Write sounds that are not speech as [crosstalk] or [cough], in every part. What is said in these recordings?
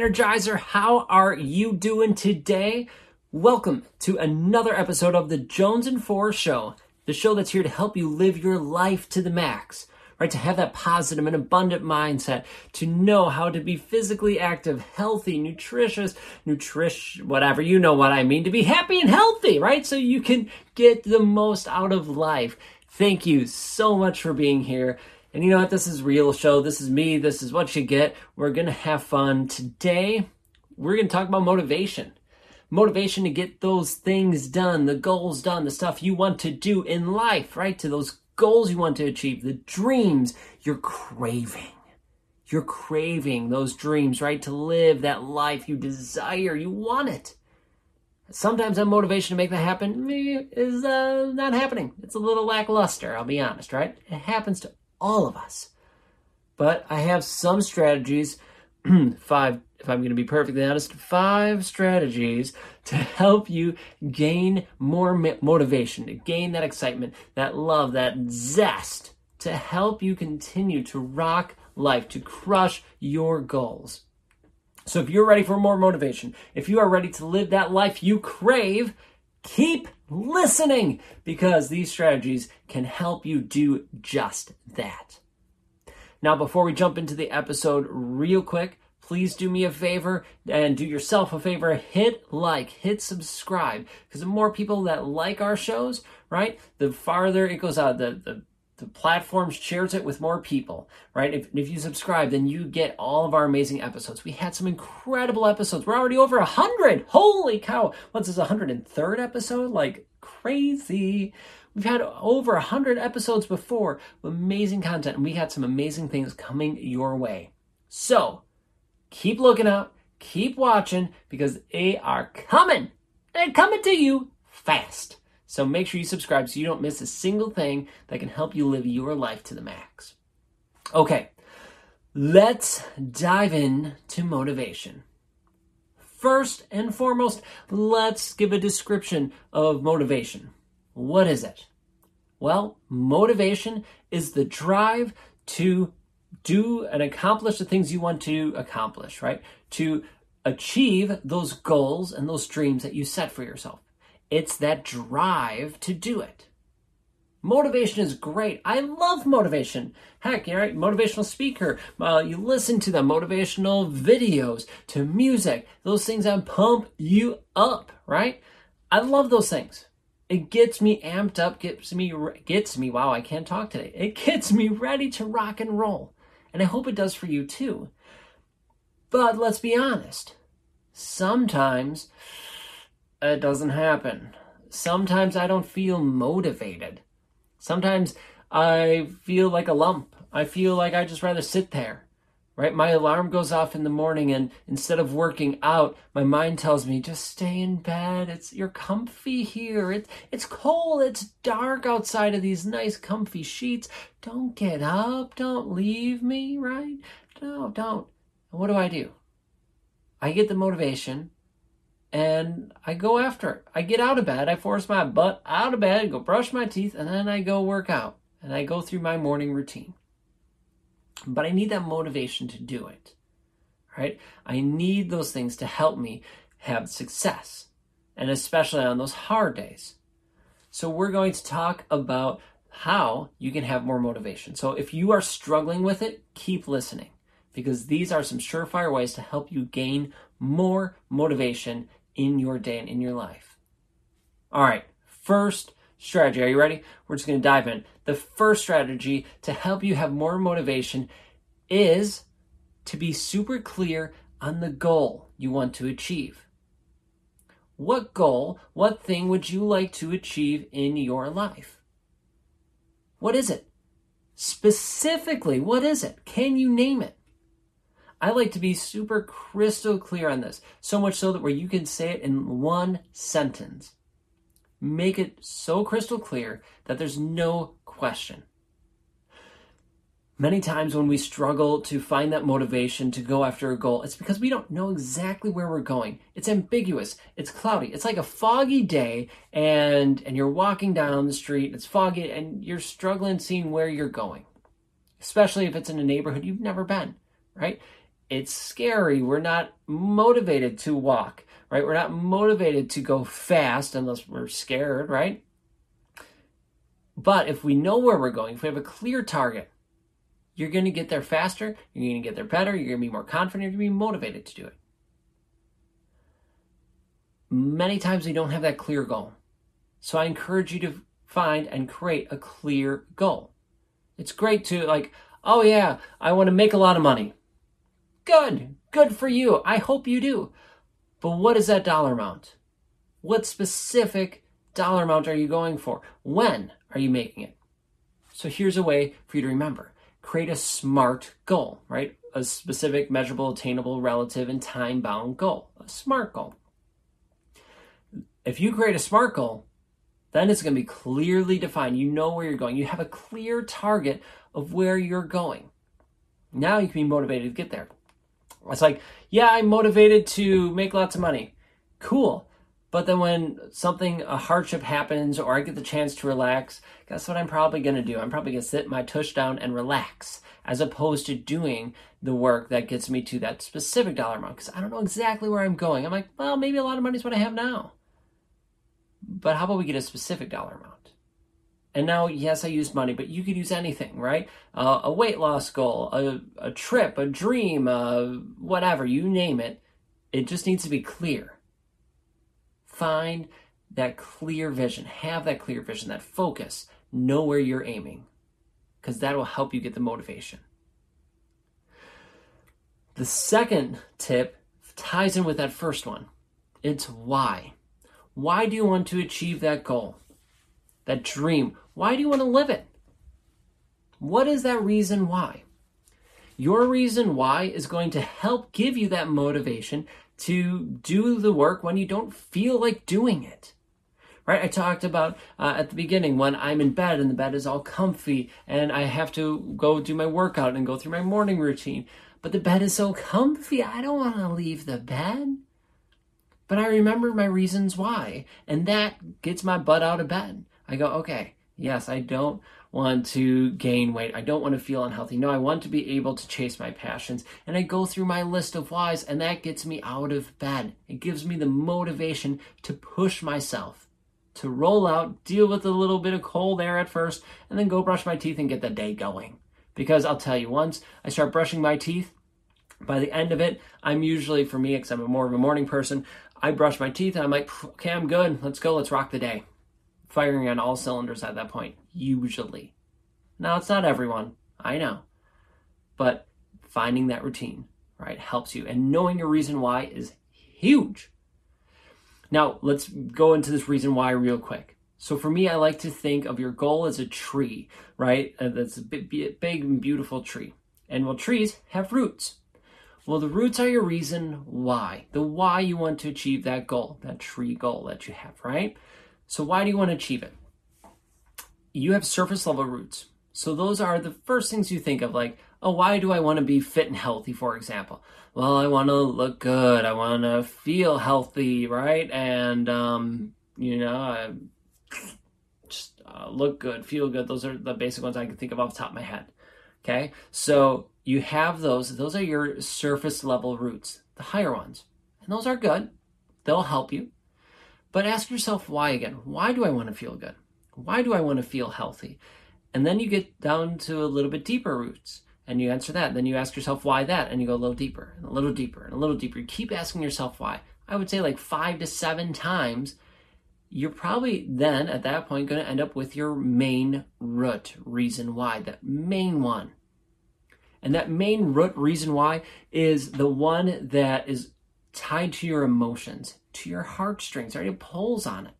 Energizer. How are you doing today? Welcome to another episode of the Jones and Four Show, the show that's here to help you live your life to the max, right? To have that positive and abundant mindset, to know how to be physically active, healthy, nutritious, nutrition, whatever, you know what I mean, to be happy and healthy, right? So you can get the most out of life. Thank you so much for being here. And you know what? This is real show. This is me. This is what you get. We're going to have fun. Today, we're going to talk about motivation. Motivation to get those things done, the goals done, the stuff you want to do in life, right? To those goals you want to achieve, the dreams you're craving. You're craving those dreams, right? To live that life you desire. You want it. Sometimes that motivation to make that happen is uh, not happening. It's a little lackluster, I'll be honest, right? It happens to all of us. But I have some strategies, [clears throat] five, if I'm going to be perfectly honest, five strategies to help you gain more motivation, to gain that excitement, that love, that zest, to help you continue to rock life, to crush your goals. So if you're ready for more motivation, if you are ready to live that life you crave, keep listening because these strategies can help you do just that. Now, before we jump into the episode, real quick, please do me a favor and do yourself a favor. Hit like, hit subscribe, because the more people that like our shows, right, the farther it goes out. The, the the platform shares it with more people, right? If, if you subscribe, then you get all of our amazing episodes. We had some incredible episodes. We're already over a hundred. Holy cow! What's this? Hundred and third episode? Like crazy. We've had over a hundred episodes before amazing content, and we had some amazing things coming your way. So keep looking out, keep watching because they are coming. They're coming to you fast. So make sure you subscribe so you don't miss a single thing that can help you live your life to the max. Okay, let's dive in to motivation. First and foremost, let's give a description of motivation. What is it? Well, motivation is the drive to do and accomplish the things you want to accomplish, right? To achieve those goals and those dreams that you set for yourself. It's that drive to do it. Motivation is great. I love motivation. Heck, you're a motivational speaker. Uh, you listen to the motivational videos, to music, those things that pump you up, right? I love those things. It gets me amped up, gets me, gets me, wow, I can't talk today. It gets me ready to rock and roll. And I hope it does for you too. But let's be honest. Sometimes it doesn't happen. Sometimes I don't feel motivated. Sometimes I feel like a lump. I feel like I just rather sit there. Right? My alarm goes off in the morning and instead of working out, my mind tells me just stay in bed. It's you're comfy here. It's it's cold. It's dark outside of these nice comfy sheets. Don't get up. Don't leave me, right? No, don't. And what do I do? I get the motivation and I go after it. I get out of bed, I force my butt out of bed, go brush my teeth, and then I go work out. And I go through my morning routine. But I need that motivation to do it. Right? I need those things to help me have success. And especially on those hard days. So we're going to talk about how you can have more motivation. So if you are struggling with it, keep listening because these are some surefire ways to help you gain more motivation in your day and in your life. All right, first strategy. Are you ready? We're just going to dive in. The first strategy to help you have more motivation is to be super clear on the goal you want to achieve. What goal, what thing would you like to achieve in your life? What is it? Specifically, what is it? Can you name it? I like to be super crystal clear on this, so much so that where you can say it in one sentence. Make it so crystal clear that there's no question. Many times when we struggle to find that motivation to go after a goal, it's because we don't know exactly where we're going. It's ambiguous. It's cloudy. It's like a foggy day and and you're walking down the street, and it's foggy and you're struggling seeing where you're going. Especially if it's in a neighborhood you've never been, right? It's scary. We're not motivated to walk, right? We're not motivated to go fast unless we're scared, right? But if we know where we're going, if we have a clear target, you're going to get there faster, you're going to get there better, you're going to be more confident, you're going to be motivated to do it. Many times we don't have that clear goal. So I encourage you to find and create a clear goal. It's great to, like, oh yeah, I want to make a lot of money. Good, good for you. I hope you do. But what is that dollar amount? What specific dollar amount are you going for? When are you making it? So here's a way for you to remember create a SMART goal, right? A specific, measurable, attainable, relative, and time bound goal. A SMART goal. If you create a SMART goal, then it's going to be clearly defined. You know where you're going. You have a clear target of where you're going. Now you can be motivated to get there. It's like, yeah, I'm motivated to make lots of money. Cool. But then when something, a hardship happens or I get the chance to relax, guess what I'm probably going to do? I'm probably going to sit my tush down and relax as opposed to doing the work that gets me to that specific dollar amount because I don't know exactly where I'm going. I'm like, well, maybe a lot of money is what I have now. But how about we get a specific dollar amount? And now, yes, I use money, but you could use anything, right? Uh, a weight loss goal, a, a trip, a dream, uh, whatever, you name it. It just needs to be clear. Find that clear vision, have that clear vision, that focus, know where you're aiming, because that will help you get the motivation. The second tip ties in with that first one it's why. Why do you want to achieve that goal? That dream. Why do you want to live it? What is that reason why? Your reason why is going to help give you that motivation to do the work when you don't feel like doing it. Right? I talked about uh, at the beginning when I'm in bed and the bed is all comfy and I have to go do my workout and go through my morning routine. But the bed is so comfy, I don't want to leave the bed. But I remember my reasons why, and that gets my butt out of bed. I go, okay, yes, I don't want to gain weight. I don't want to feel unhealthy. No, I want to be able to chase my passions. And I go through my list of whys, and that gets me out of bed. It gives me the motivation to push myself, to roll out, deal with a little bit of cold air at first, and then go brush my teeth and get the day going. Because I'll tell you, once I start brushing my teeth, by the end of it, I'm usually, for me, because I'm more of a morning person, I brush my teeth and I'm like, okay, I'm good. Let's go. Let's rock the day firing on all cylinders at that point, usually. Now, it's not everyone, I know, but finding that routine, right, helps you. And knowing your reason why is huge. Now, let's go into this reason why real quick. So, for me, I like to think of your goal as a tree, right? Uh, that's a big, big and beautiful tree. And well, trees have roots. Well, the roots are your reason why, the why you want to achieve that goal, that tree goal that you have, right? So, why do you want to achieve it? You have surface level roots. So, those are the first things you think of, like, oh, why do I want to be fit and healthy, for example? Well, I want to look good. I want to feel healthy, right? And, um, you know, I just uh, look good, feel good. Those are the basic ones I can think of off the top of my head. Okay. So, you have those. Those are your surface level roots, the higher ones. And those are good. They'll help you. But ask yourself why again. Why do I want to feel good? Why do I want to feel healthy? And then you get down to a little bit deeper roots and you answer that. Then you ask yourself why that and you go a little deeper and a little deeper and a little deeper. You keep asking yourself why. I would say like five to seven times. You're probably then at that point going to end up with your main root reason why, that main one. And that main root reason why is the one that is tied to your emotions to your heartstrings, right? It pulls on it.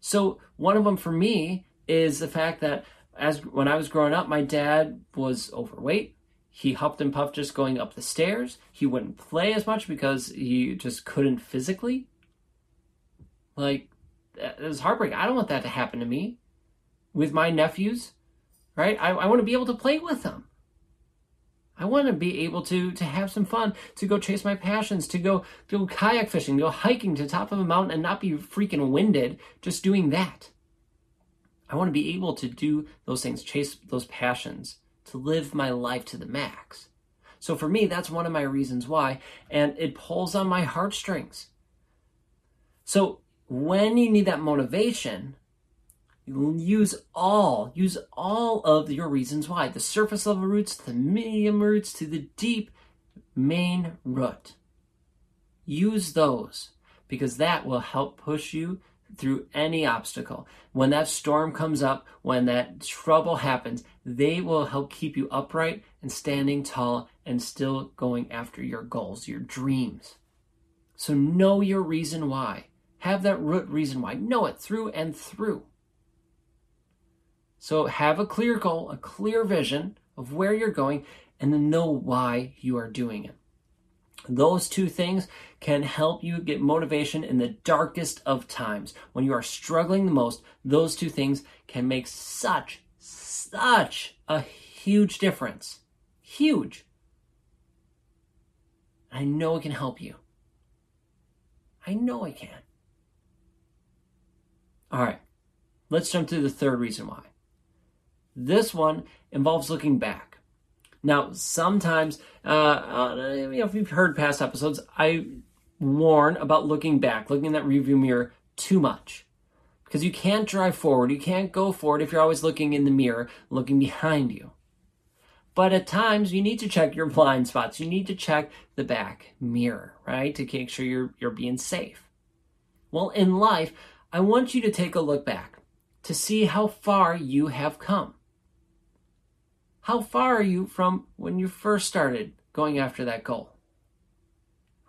So one of them for me is the fact that as when I was growing up, my dad was overweight. He huffed and puffed just going up the stairs. He wouldn't play as much because he just couldn't physically. Like, it was heartbreaking. I don't want that to happen to me with my nephews, right? I, I want to be able to play with them. I want to be able to to have some fun, to go chase my passions, to go go kayak fishing, go hiking to the top of a mountain and not be freaking winded just doing that. I want to be able to do those things, chase those passions, to live my life to the max. So for me, that's one of my reasons why, and it pulls on my heartstrings. So when you need that motivation, use all, use all of your reasons why. The surface level roots, the medium roots, to the deep main root. Use those because that will help push you through any obstacle. When that storm comes up, when that trouble happens, they will help keep you upright and standing tall and still going after your goals, your dreams. So know your reason why. Have that root reason why. Know it through and through. So have a clear goal, a clear vision of where you're going, and then know why you are doing it. Those two things can help you get motivation in the darkest of times. When you are struggling the most, those two things can make such, such a huge difference. Huge. I know it can help you. I know it can. All right, let's jump to the third reason why. This one involves looking back. Now, sometimes, uh, uh, you know, if you've heard past episodes, I warn about looking back, looking in that review mirror too much. Because you can't drive forward, you can't go forward if you're always looking in the mirror, looking behind you. But at times, you need to check your blind spots. You need to check the back mirror, right, to make sure you're, you're being safe. Well, in life, I want you to take a look back to see how far you have come. How far are you from when you first started going after that goal?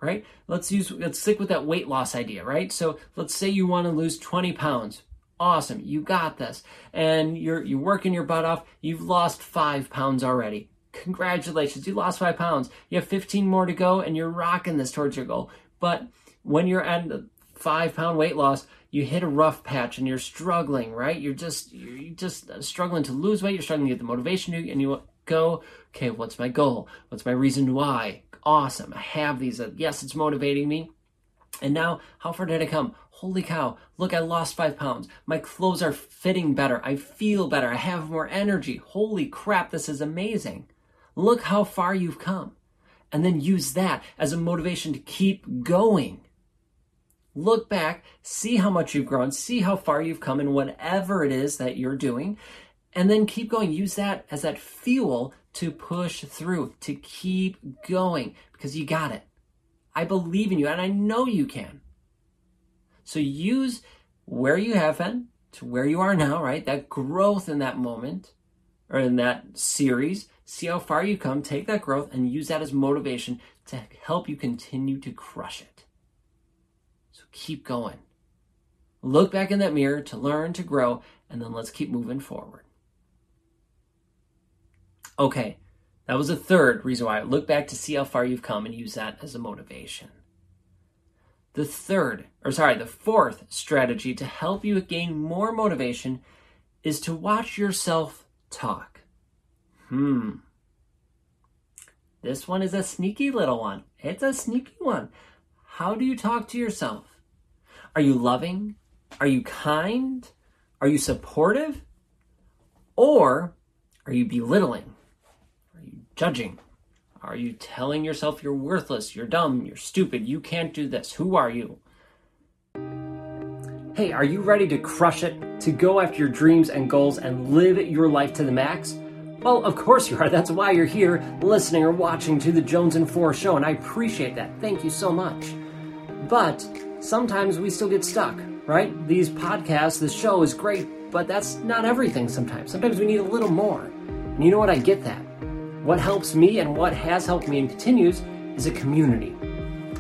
Right? Let's use let's stick with that weight loss idea, right? So let's say you want to lose 20 pounds. Awesome, you got this. And you're you're working your butt off. You've lost five pounds already. Congratulations, you lost five pounds. You have 15 more to go, and you're rocking this towards your goal. But when you're at the five pound weight loss, you hit a rough patch and you're struggling, right? You're just you're just struggling to lose weight. You're struggling to get the motivation to, and you go, okay, what's my goal? What's my reason why? Awesome, I have these. Uh, yes, it's motivating me. And now, how far did I come? Holy cow, look, I lost five pounds. My clothes are fitting better. I feel better. I have more energy. Holy crap, this is amazing. Look how far you've come. And then use that as a motivation to keep going look back, see how much you've grown, see how far you've come in whatever it is that you're doing, and then keep going. Use that as that fuel to push through, to keep going, because you got it. I believe in you, and I know you can. So use where you have been to where you are now, right? That growth in that moment or in that series. See how far you come, take that growth, and use that as motivation to help you continue to crush it. Keep going. Look back in that mirror to learn, to grow, and then let's keep moving forward. Okay, that was the third reason why. Look back to see how far you've come and use that as a motivation. The third, or sorry, the fourth strategy to help you gain more motivation is to watch yourself talk. Hmm. This one is a sneaky little one. It's a sneaky one. How do you talk to yourself? Are you loving? Are you kind? Are you supportive? Or are you belittling? Are you judging? Are you telling yourself you're worthless, you're dumb, you're stupid, you can't do this? Who are you? Hey, are you ready to crush it, to go after your dreams and goals and live your life to the max? Well, of course you are. That's why you're here listening or watching to the Jones and Four show, and I appreciate that. Thank you so much. But sometimes we still get stuck, right? These podcasts, this show is great, but that's not everything sometimes. Sometimes we need a little more. And you know what? I get that. What helps me and what has helped me and continues is a community.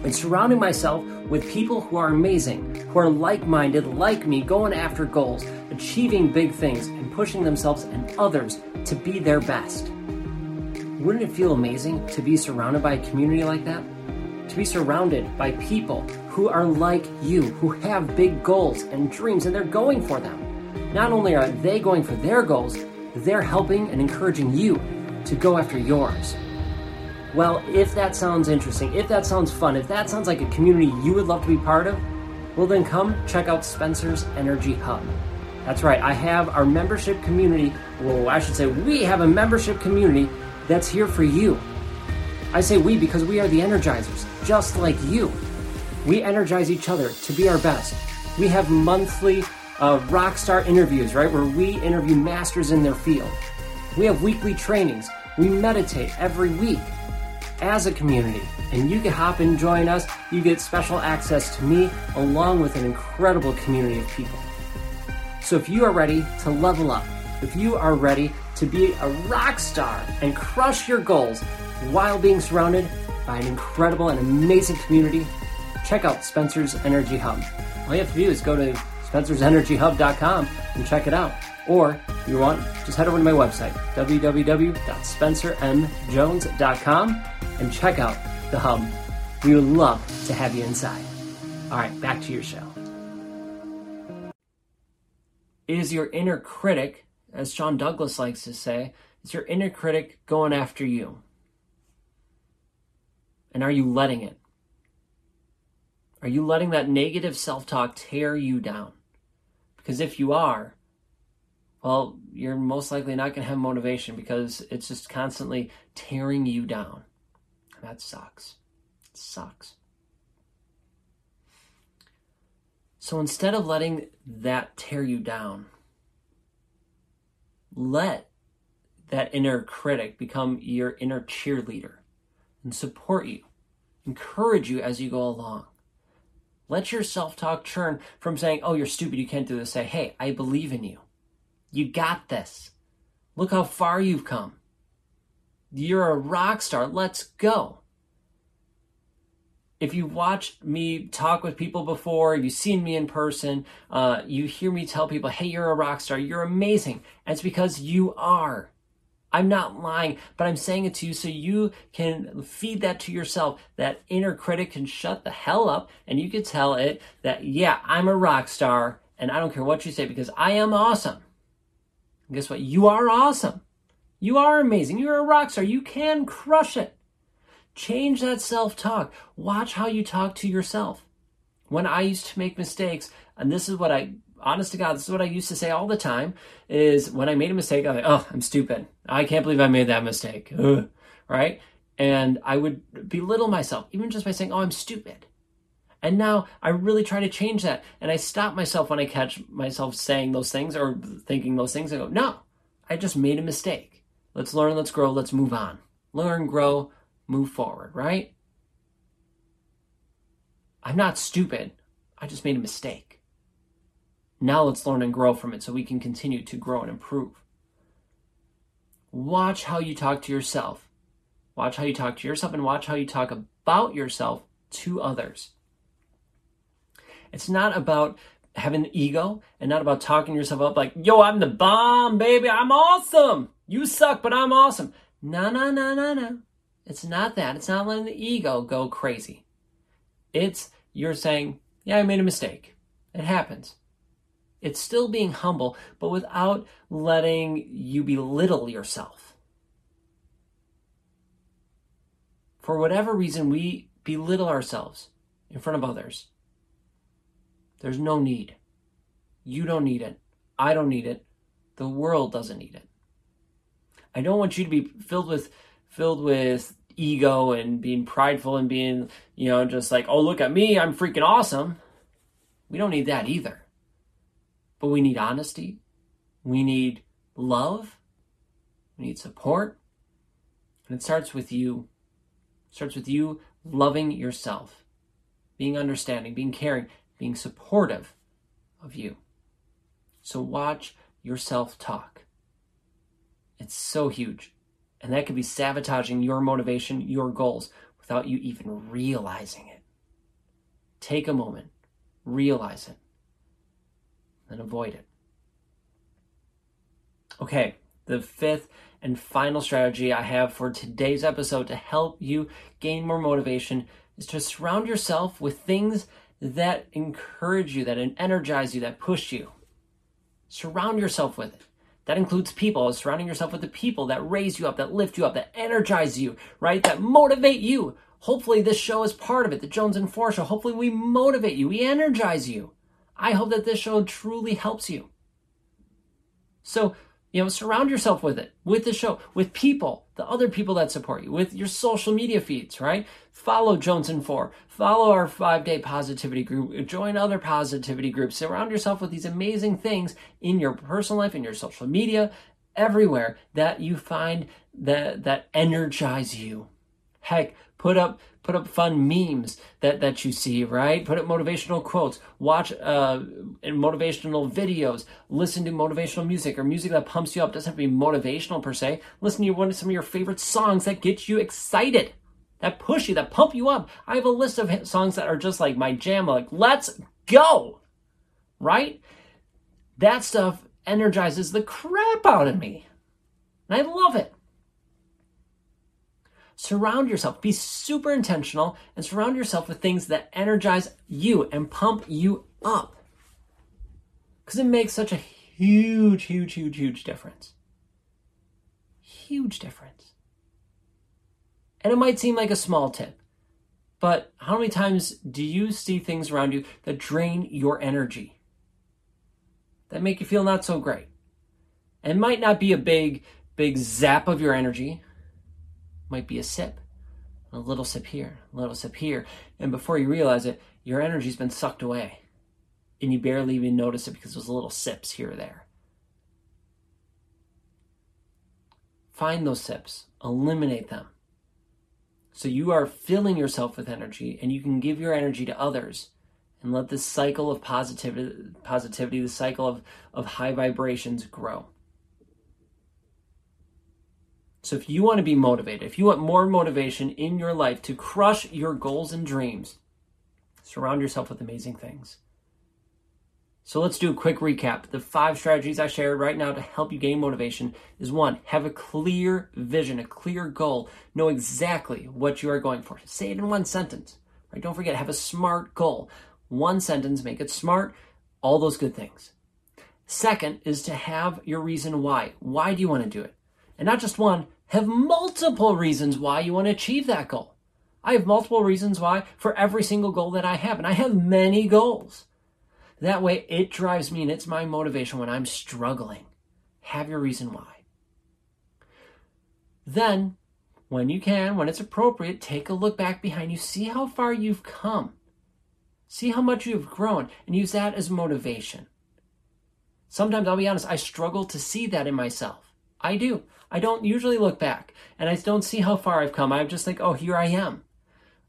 And surrounding myself with people who are amazing, who are like minded, like me, going after goals, achieving big things, and pushing themselves and others to be their best. Wouldn't it feel amazing to be surrounded by a community like that? To be surrounded by people who are like you, who have big goals and dreams, and they're going for them. Not only are they going for their goals, they're helping and encouraging you to go after yours. Well, if that sounds interesting, if that sounds fun, if that sounds like a community you would love to be part of, well, then come check out Spencer's Energy Hub. That's right, I have our membership community. Well, I should say, we have a membership community that's here for you. I say we because we are the energizers, just like you. We energize each other to be our best. We have monthly uh, rock star interviews, right, where we interview masters in their field. We have weekly trainings. We meditate every week as a community. And you can hop and join us. You get special access to me along with an incredible community of people. So if you are ready to level up, if you are ready to be a rock star and crush your goals while being surrounded by an incredible and amazing community, check out Spencer's Energy Hub. All you have to do is go to spencersenergyhub.com and check it out. Or if you want, just head over to my website, www.spencermjones.com, and check out the hub. We would love to have you inside. All right, back to your show. Is your inner critic, as Sean Douglas likes to say, is your inner critic going after you? And are you letting it? Are you letting that negative self talk tear you down? Because if you are, well, you're most likely not going to have motivation because it's just constantly tearing you down. And that sucks. It sucks. So instead of letting that tear you down, let that inner critic become your inner cheerleader and support you, encourage you as you go along. Let your self talk churn from saying, oh, you're stupid, you can't do this, say, hey, I believe in you. You got this. Look how far you've come. You're a rock star. Let's go. If you've watched me talk with people before, you've seen me in person, uh, you hear me tell people, hey, you're a rock star, you're amazing. And it's because you are. I'm not lying, but I'm saying it to you so you can feed that to yourself. That inner critic can shut the hell up and you can tell it that, yeah, I'm a rock star and I don't care what you say because I am awesome. And guess what? You are awesome. You are amazing. You're a rock star. You can crush it. Change that self talk. Watch how you talk to yourself. When I used to make mistakes, and this is what I honest to God, this is what I used to say all the time is when I made a mistake, I'm like, oh, I'm stupid. I can't believe I made that mistake. Ugh. Right? And I would belittle myself, even just by saying, oh, I'm stupid. And now I really try to change that. And I stop myself when I catch myself saying those things or thinking those things. I go, no, I just made a mistake. Let's learn, let's grow, let's move on. Learn, grow, move forward, right? I'm not stupid. I just made a mistake. Now let's learn and grow from it so we can continue to grow and improve. Watch how you talk to yourself. Watch how you talk to yourself and watch how you talk about yourself to others. It's not about having an ego and not about talking yourself up like, yo, I'm the bomb, baby. I'm awesome. You suck, but I'm awesome. No, no, no, no, no. It's not that. It's not letting the ego go crazy. It's you're saying, yeah, I made a mistake. It happens. It's still being humble, but without letting you belittle yourself. For whatever reason, we belittle ourselves in front of others. There's no need. You don't need it. I don't need it. The world doesn't need it. I don't want you to be filled with filled with ego and being prideful and being, you know, just like, "Oh, look at me, I'm freaking awesome." We don't need that either. But we need honesty. We need love. We need support. And it starts with you. It starts with you loving yourself, being understanding, being caring, being supportive of you. So watch yourself talk. It's so huge. And that could be sabotaging your motivation, your goals, without you even realizing it. Take a moment, realize it and avoid it. Okay, the fifth and final strategy I have for today's episode to help you gain more motivation is to surround yourself with things that encourage you, that energize you, that push you. Surround yourself with it. That includes people, surrounding yourself with the people that raise you up, that lift you up, that energize you, right? That motivate you. Hopefully, this show is part of it, the Jones and Four Show. Hopefully, we motivate you, we energize you. I hope that this show truly helps you. So You know, surround yourself with it, with the show, with people, the other people that support you, with your social media feeds, right? Follow Jones and Four, follow our five day positivity group, join other positivity groups, surround yourself with these amazing things in your personal life, in your social media, everywhere that you find that that energize you. Heck, put up put up fun memes that that you see right? Put up motivational quotes. Watch uh, motivational videos. Listen to motivational music or music that pumps you up. Doesn't have to be motivational per se. Listen to one of some of your favorite songs that get you excited that push you that pump you up. I have a list of songs that are just like my jam like let's go right? That stuff energizes the crap out of me and i love it surround yourself, be super intentional, and surround yourself with things that energize you and pump you up. Because it makes such a huge, huge, huge, huge difference. Huge difference. And it might seem like a small tip, but how many times do you see things around you that drain your energy? That make you feel not so great? And it might not be a big, big zap of your energy, might be a sip. A little sip here, a little sip here. And before you realize it, your energy's been sucked away. And you barely even notice it because there's little sips here or there. Find those sips, eliminate them. So you are filling yourself with energy and you can give your energy to others and let this cycle of positivity, positivity the cycle of, of high vibrations grow. So if you want to be motivated, if you want more motivation in your life to crush your goals and dreams, surround yourself with amazing things. So let's do a quick recap. The five strategies I shared right now to help you gain motivation is one, have a clear vision, a clear goal. Know exactly what you are going for. Say it in one sentence. Right? Don't forget, have a smart goal. One sentence, make it smart, all those good things. Second is to have your reason why. Why do you want to do it? And not just one, have multiple reasons why you want to achieve that goal. I have multiple reasons why for every single goal that I have, and I have many goals. That way, it drives me and it's my motivation when I'm struggling. Have your reason why. Then, when you can, when it's appropriate, take a look back behind you, see how far you've come, see how much you've grown, and use that as motivation. Sometimes, I'll be honest, I struggle to see that in myself. I do. I don't usually look back and I don't see how far I've come. I'm just think, oh, here I am.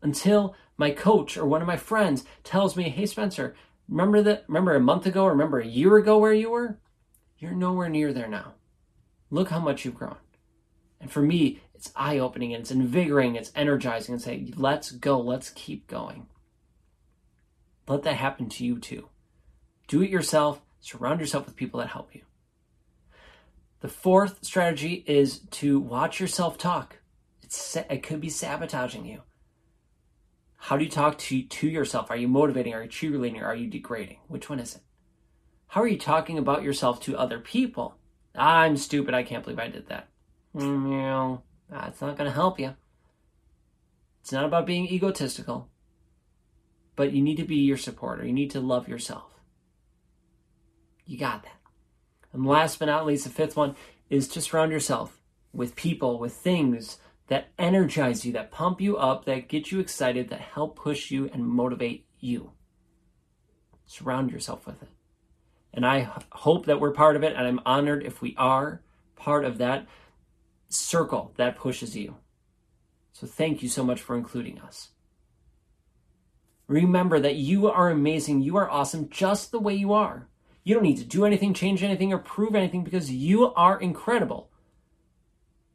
Until my coach or one of my friends tells me, hey, Spencer, remember that? Remember a month ago? Remember a year ago where you were? You're nowhere near there now. Look how much you've grown. And for me, it's eye opening and it's invigorating, it's energizing, and say, let's go, let's keep going. Let that happen to you too. Do it yourself, surround yourself with people that help you. The fourth strategy is to watch yourself talk. It's, it could be sabotaging you. How do you talk to, to yourself? Are you motivating? Are you cheerleading? Are you degrading? Which one is it? How are you talking about yourself to other people? I'm stupid. I can't believe I did that. Mm, that's not going to help you. It's not about being egotistical, but you need to be your supporter. You need to love yourself. You got that. And last but not least, the fifth one is to surround yourself with people, with things that energize you, that pump you up, that get you excited, that help push you and motivate you. Surround yourself with it. And I hope that we're part of it, and I'm honored if we are part of that circle that pushes you. So thank you so much for including us. Remember that you are amazing, you are awesome just the way you are. You don't need to do anything, change anything, or prove anything because you are incredible.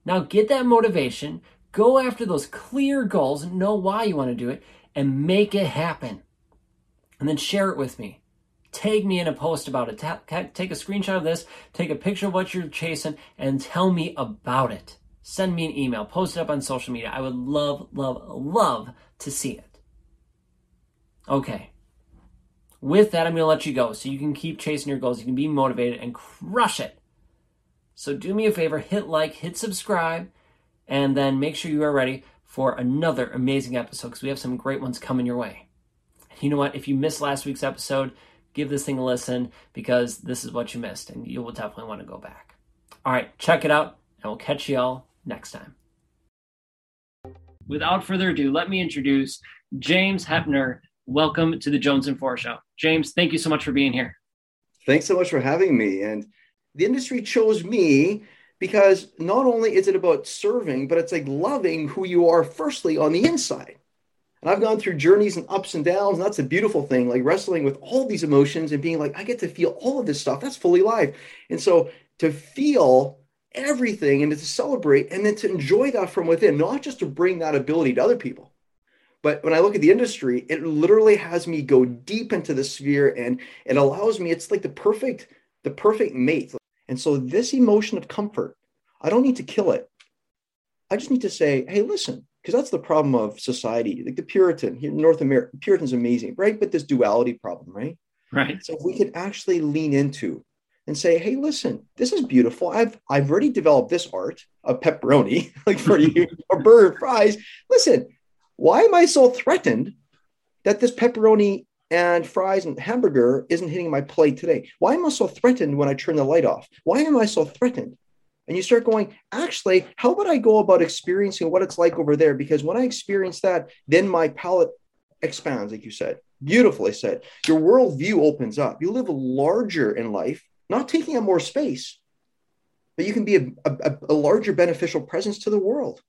Now get that motivation, go after those clear goals, know why you want to do it, and make it happen. And then share it with me. Tag me in a post about it. Take a screenshot of this, take a picture of what you're chasing, and tell me about it. Send me an email, post it up on social media. I would love, love, love to see it. Okay, with that, I'm going to let you go so you can keep chasing your goals. You can be motivated and crush it. So do me a favor, hit like, hit subscribe, and then make sure you are ready for another amazing episode because we have some great ones coming your way. You know what? If you missed last week's episode, give this thing a listen because this is what you missed and you will definitely want to go back. All right, check it out, and we'll catch you all next time. Without further ado, let me introduce James Hepner. Welcome to the Jones and Four Show. James, thank you so much for being here. Thanks so much for having me. And the industry chose me because not only is it about serving, but it's like loving who you are firstly on the inside. And I've gone through journeys and ups and downs. And that's a beautiful thing, like wrestling with all these emotions and being like, I get to feel all of this stuff. That's fully live. And so to feel everything and to celebrate and then to enjoy that from within, not just to bring that ability to other people. But when I look at the industry, it literally has me go deep into the sphere and it allows me, it's like the perfect, the perfect mate. And so this emotion of comfort, I don't need to kill it. I just need to say, hey, listen, because that's the problem of society. Like the Puritan North America, Puritan's amazing, right? But this duality problem, right? Right. So if we could actually lean into and say, hey, listen, this is beautiful. I've I've already developed this art of pepperoni, [laughs] like for you, [laughs] or bird fries. Listen, why am I so threatened that this pepperoni and fries and hamburger isn't hitting my plate today? Why am I so threatened when I turn the light off? Why am I so threatened? And you start going, actually, how would I go about experiencing what it's like over there? Because when I experience that, then my palate expands, like you said. Beautifully said. Your worldview opens up. You live larger in life, not taking up more space, but you can be a, a, a larger beneficial presence to the world.